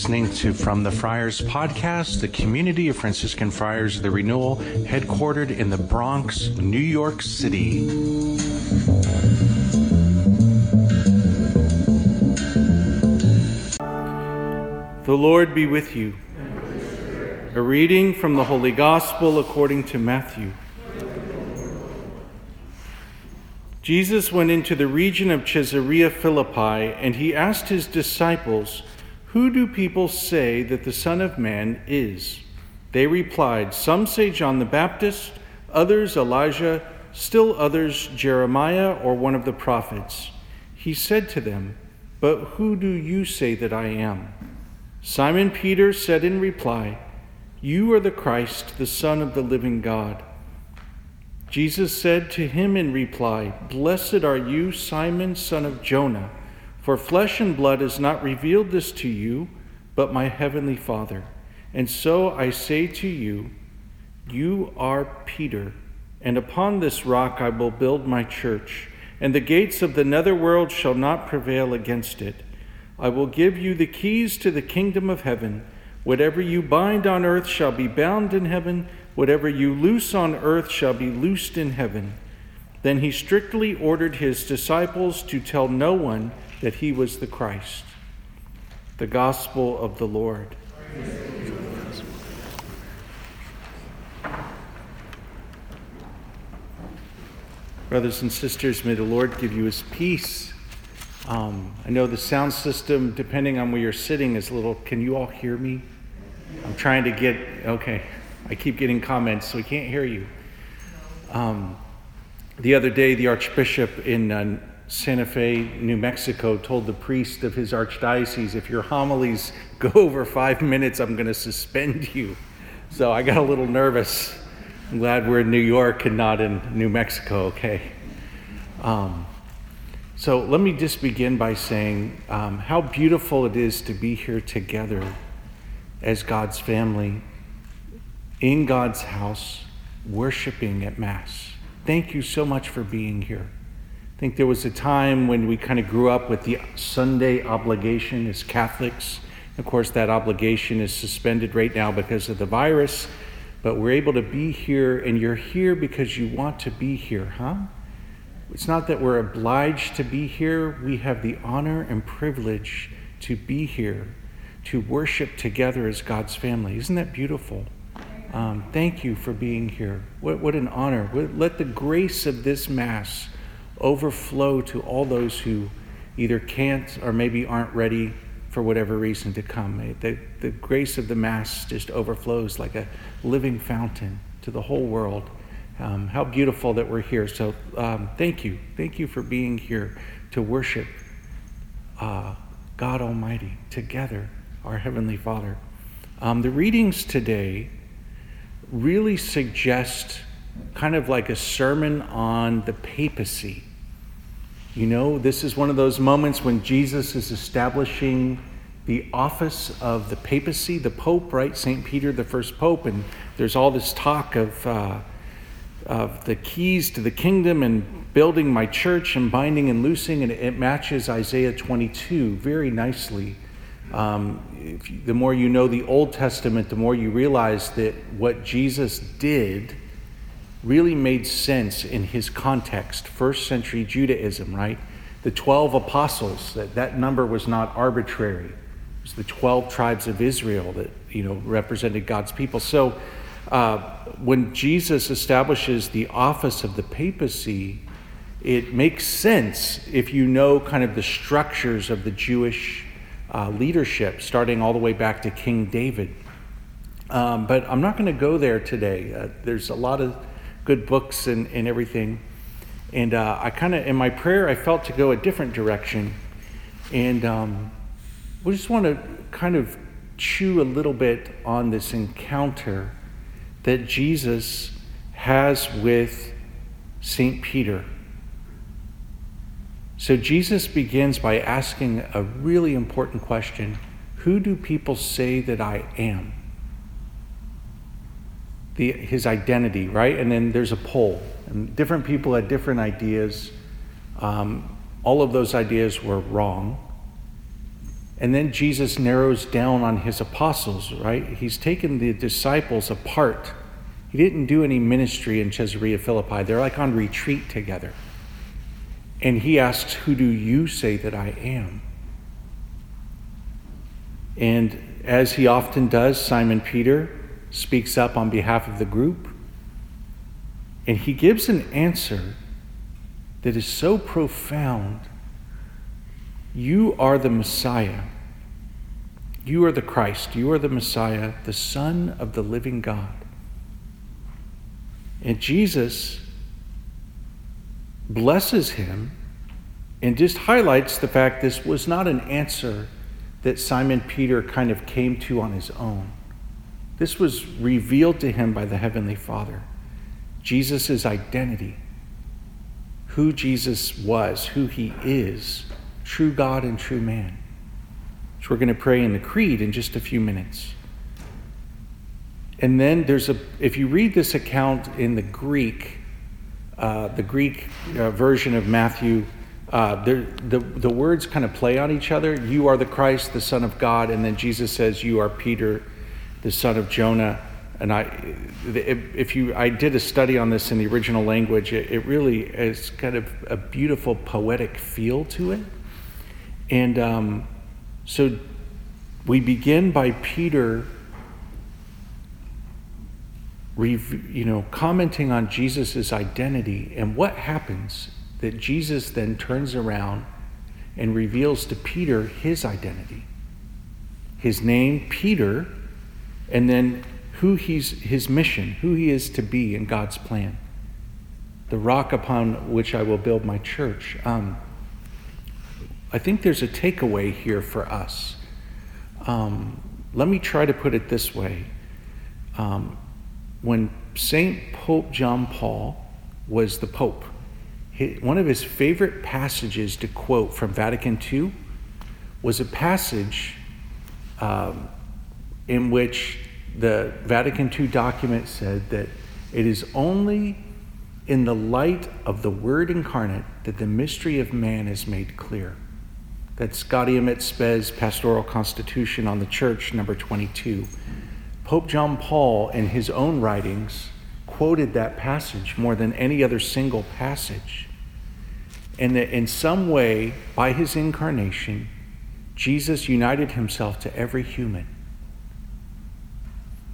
listening to From the Friars podcast, the community of Franciscan Friars of the Renewal, headquartered in the Bronx, New York City. The Lord be with you. A reading from the Holy Gospel according to Matthew. Jesus went into the region of Caesarea Philippi, and he asked his disciples, Who do people say that the Son of Man is? They replied, Some say John the Baptist, others Elijah, still others Jeremiah or one of the prophets. He said to them, But who do you say that I am? Simon Peter said in reply, You are the Christ, the Son of the living God. Jesus said to him in reply, Blessed are you, Simon, son of Jonah, for flesh and blood has not revealed this to you, but my heavenly Father. And so I say to you, You are Peter, and upon this rock I will build my church, and the gates of the netherworld shall not prevail against it. I will give you the keys to the kingdom of heaven. Whatever you bind on earth shall be bound in heaven Whatever you loose on earth shall be loosed in heaven. Then he strictly ordered his disciples to tell no one that he was the Christ. The Gospel of the Lord. Brothers and sisters, may the Lord give you his peace. Um, I know the sound system, depending on where you're sitting, is a little. Can you all hear me? I'm trying to get. Okay. I keep getting comments, so we can't hear you. Um, the other day, the Archbishop in uh, Santa Fe, New Mexico, told the priest of his archdiocese, if your homilies go over five minutes, I'm going to suspend you. So I got a little nervous. I'm glad we're in New York and not in New Mexico, okay? Um, so let me just begin by saying um, how beautiful it is to be here together as God's family in God's house, worshiping at Mass. Thank you so much for being here. I think there was a time when we kind of grew up with the Sunday obligation as Catholics. Of course, that obligation is suspended right now because of the virus, but we're able to be here, and you're here because you want to be here, huh? It's not that we're obliged to be here, we have the honor and privilege to be here, to worship together as God's family. Isn't that beautiful? Um, thank you for being here. What, what an honor. Let the grace of this Mass overflow to all those who either can't or maybe aren't ready for whatever reason to come. The, the grace of the Mass just overflows like a living fountain to the whole world. Um, how beautiful that we're here. So, um, thank you. Thank you for being here to worship uh, God Almighty together, our Heavenly Father. Um, the readings today really suggest kind of like a sermon on the papacy. You know, this is one of those moments when Jesus is establishing the office of the papacy, the Pope, right? St. Peter, the first Pope, and there's all this talk of, uh, of the keys to the kingdom and building my church and binding and loosing, and it matches Isaiah 22 very nicely. Um, you, the more you know the Old Testament, the more you realize that what Jesus did really made sense in his context. First century Judaism, right? The 12 apostles, that, that number was not arbitrary. It was the 12 tribes of Israel that, you know, represented God's people. So uh, when Jesus establishes the office of the papacy, it makes sense if you know kind of the structures of the Jewish uh, leadership, starting all the way back to King David. Um, but I'm not going to go there today. Uh, there's a lot of good books and, and everything. And uh, I kind of, in my prayer, I felt to go a different direction. And um, we just want to kind of chew a little bit on this encounter that Jesus has with St. Peter. So Jesus begins by asking a really important question Who do people say that I am? The, his identity, right? And then there's a poll, and different people had different ideas. Um, all of those ideas were wrong. And then Jesus narrows down on his apostles, right? He's taken the disciples apart. He didn't do any ministry in Caesarea Philippi. They're like on retreat together. And he asks, Who do you say that I am? And as he often does, Simon Peter speaks up on behalf of the group. And he gives an answer that is so profound you are the Messiah. You are the Christ. You are the Messiah, the Son of the living God. And Jesus blesses him and just highlights the fact this was not an answer that Simon Peter kind of came to on his own. This was revealed to him by the Heavenly Father. Jesus' identity, who Jesus was, who he is true God and true man. So we're going to pray in the creed in just a few minutes. And then there's a, if you read this account in the Greek, uh, the Greek uh, version of Matthew, uh, the, the words kind of play on each other. You are the Christ, the Son of God, and then Jesus says, You are Peter, the son of Jonah. And I, if you, I did a study on this in the original language. It, it really is kind of a beautiful poetic feel to it. And um, so we begin by Peter, you know, commenting on Jesus' identity and what happens that Jesus then turns around and reveals to Peter his identity. His name, Peter, and then who he's his mission, who he is to be in God's plan. The rock upon which I will build my church. Um, I think there's a takeaway here for us. Um, let me try to put it this way. Um, when St. Pope John Paul was the Pope, one of his favorite passages to quote from Vatican II was a passage um, in which the Vatican II document said that it is only in the light of the Word incarnate that the mystery of man is made clear. That's Gaudium et Spes Pastoral Constitution on the Church, number 22. Pope John Paul, in his own writings, quoted that passage more than any other single passage. And that in some way, by his incarnation, Jesus united himself to every human.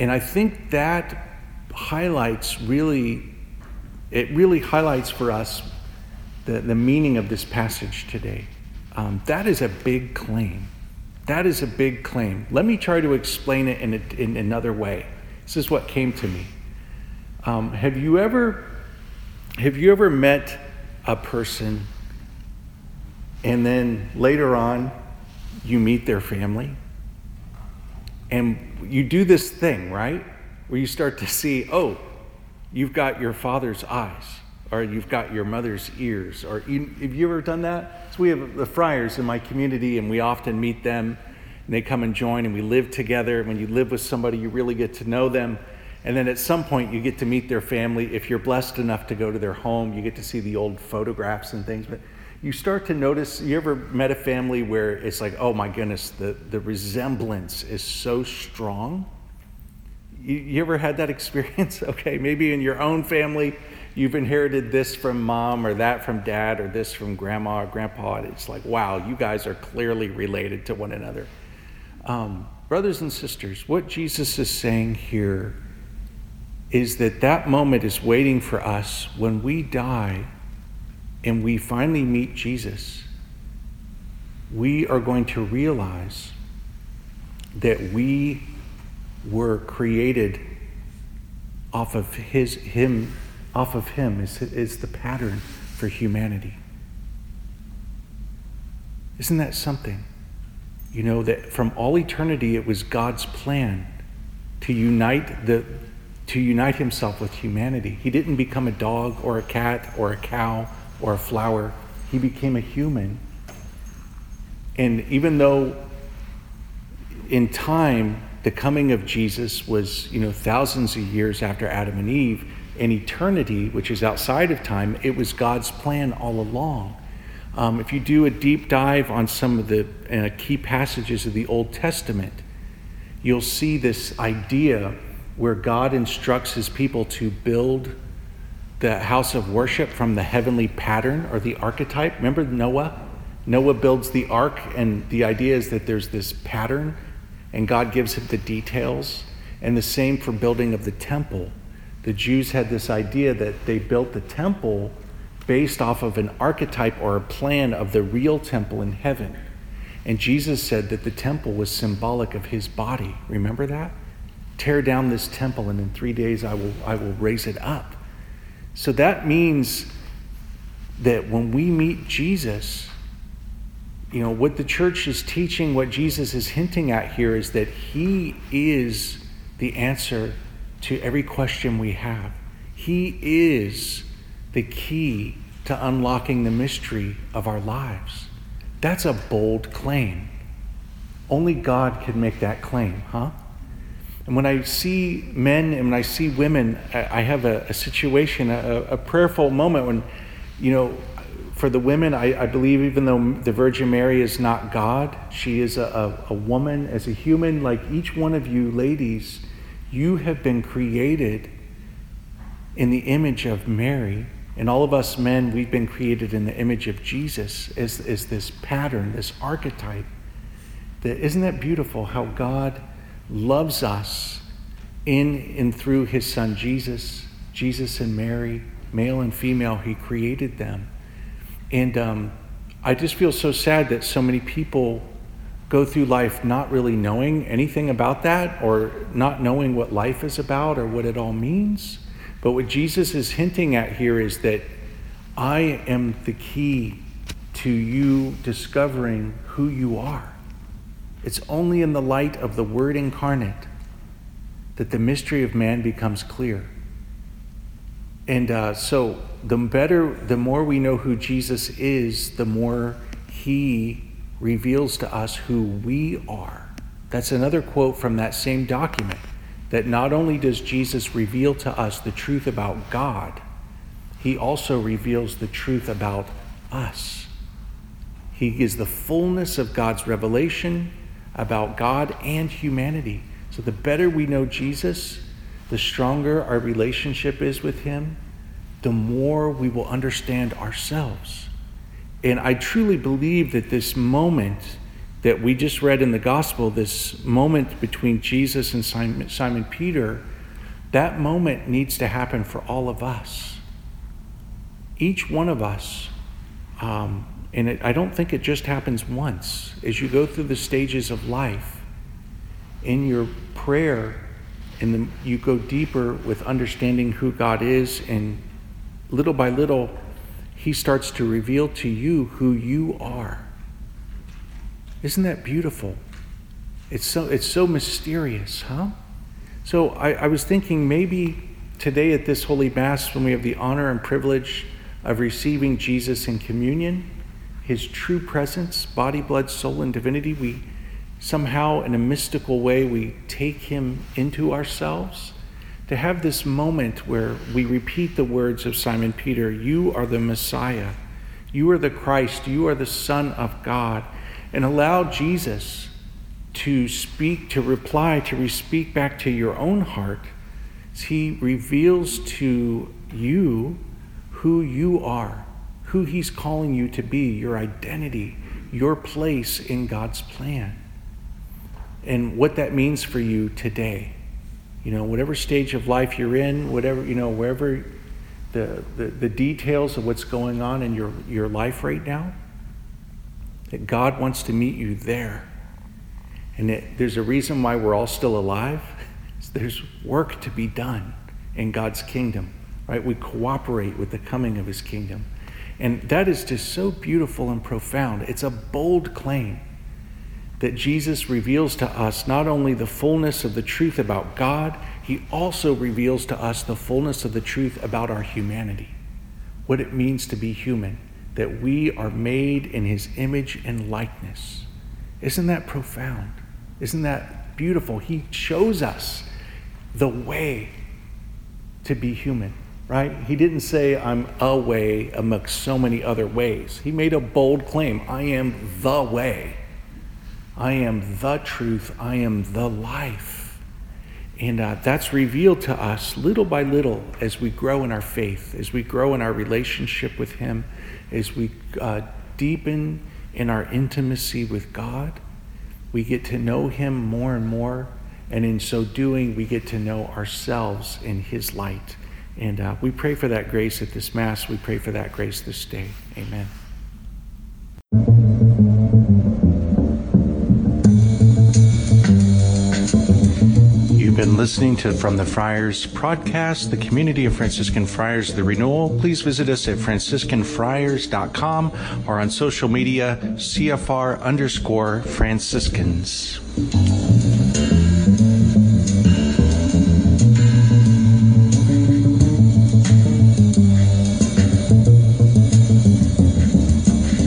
And I think that highlights really, it really highlights for us the, the meaning of this passage today. Um, that is a big claim. That is a big claim. Let me try to explain it in, a, in another way. This is what came to me. Um, have you ever have you ever met a person and then later on you meet their family and you do this thing right where you start to see oh you've got your father's eyes or you've got your mother's ears or you, have you ever done that so we have the friars in my community, and we often meet them, and they come and join, and we live together. When you live with somebody, you really get to know them. And then at some point, you get to meet their family. If you're blessed enough to go to their home, you get to see the old photographs and things. But you start to notice you ever met a family where it's like, oh my goodness, the, the resemblance is so strong? You, you ever had that experience? okay, maybe in your own family, you've inherited this from mom or that from dad or this from grandma or grandpa. and It's like, wow, you guys are clearly related to one another. Um, brothers and sisters, what Jesus is saying here is that that moment is waiting for us when we die and we finally meet Jesus. We are going to realize that we were created off of his him off of him is, is the pattern for humanity. Isn't that something? You know, that from all eternity it was God's plan to unite the to unite himself with humanity. He didn't become a dog or a cat or a cow or a flower. He became a human. And even though in time the coming of Jesus was, you know, thousands of years after Adam and Eve, in eternity, which is outside of time, it was God's plan all along. Um, if you do a deep dive on some of the uh, key passages of the Old Testament, you'll see this idea where God instructs his people to build the house of worship from the heavenly pattern or the archetype. Remember Noah? Noah builds the ark, and the idea is that there's this pattern, and God gives him the details. And the same for building of the temple. The Jews had this idea that they built the temple based off of an archetype or a plan of the real temple in heaven. And Jesus said that the temple was symbolic of his body. Remember that? Tear down this temple, and in three days I will, I will raise it up. So that means that when we meet Jesus, you know, what the church is teaching, what Jesus is hinting at here is that he is the answer to every question we have. He is the key to unlocking the mystery of our lives. That's a bold claim. Only God can make that claim, huh? And when I see men and when I see women, I have a, a situation, a, a, prayerful moment when, you know, for the women, I, I, believe even though the Virgin Mary is not God, she is a, a woman, as a human, like each one of you ladies, you have been created in the image of Mary. And all of us men, we've been created in the image of Jesus as, as this pattern, this archetype. That, isn't that beautiful how God loves us in and through his son Jesus, Jesus and Mary, male and female, he created them. And um, I just feel so sad that so many people go through life not really knowing anything about that or not knowing what life is about or what it all means. But what Jesus is hinting at here is that I am the key to you discovering who you are. It's only in the light of the Word incarnate that the mystery of man becomes clear. And uh, so, the better, the more we know who Jesus is, the more He reveals to us who we are. That's another quote from that same document that not only does Jesus reveal to us the truth about God, He also reveals the truth about us. He is the fullness of God's revelation about God and humanity. So the better we know Jesus, the stronger our relationship is with Him, the more we will understand ourselves. And I truly believe that this moment that we just read in the gospel, this moment between Jesus and Simon, Simon Peter, that moment needs to happen for all of us. Each one of us um, and it, I don't think it just happens once. As you go through the stages of life, in your prayer, and you go deeper with understanding who God is, and little by little, He starts to reveal to you who you are. Isn't that beautiful? It's so, it's so mysterious, huh? So I, I was thinking maybe today at this Holy Mass, when we have the honor and privilege of receiving Jesus in communion, his true presence, body, blood, soul, and divinity, we somehow, in a mystical way, we take him into ourselves. To have this moment where we repeat the words of Simon Peter You are the Messiah, you are the Christ, you are the Son of God, and allow Jesus to speak, to reply, to speak back to your own heart as he reveals to you who you are who He's calling you to be, your identity, your place in God's plan, and what that means for you today. You know, whatever stage of life you're in, whatever, you know, wherever the, the, the details of what's going on in your, your life right now, that God wants to meet you there. And that there's a reason why we're all still alive. There's work to be done in God's kingdom, right? We cooperate with the coming of his kingdom. And that is just so beautiful and profound. It's a bold claim that Jesus reveals to us not only the fullness of the truth about God, he also reveals to us the fullness of the truth about our humanity, what it means to be human, that we are made in his image and likeness. Isn't that profound? Isn't that beautiful? He shows us the way to be human. Right? He didn't say, I'm a way amongst so many other ways. He made a bold claim I am the way, I am the truth, I am the life. And uh, that's revealed to us little by little as we grow in our faith, as we grow in our relationship with Him, as we uh, deepen in our intimacy with God. We get to know Him more and more. And in so doing, we get to know ourselves in His light. And uh, we pray for that grace at this Mass. We pray for that grace this day. Amen. You've been listening to From the Friars podcast, the community of Franciscan Friars, the renewal. Please visit us at franciscanfriars.com or on social media, CFR underscore Franciscans.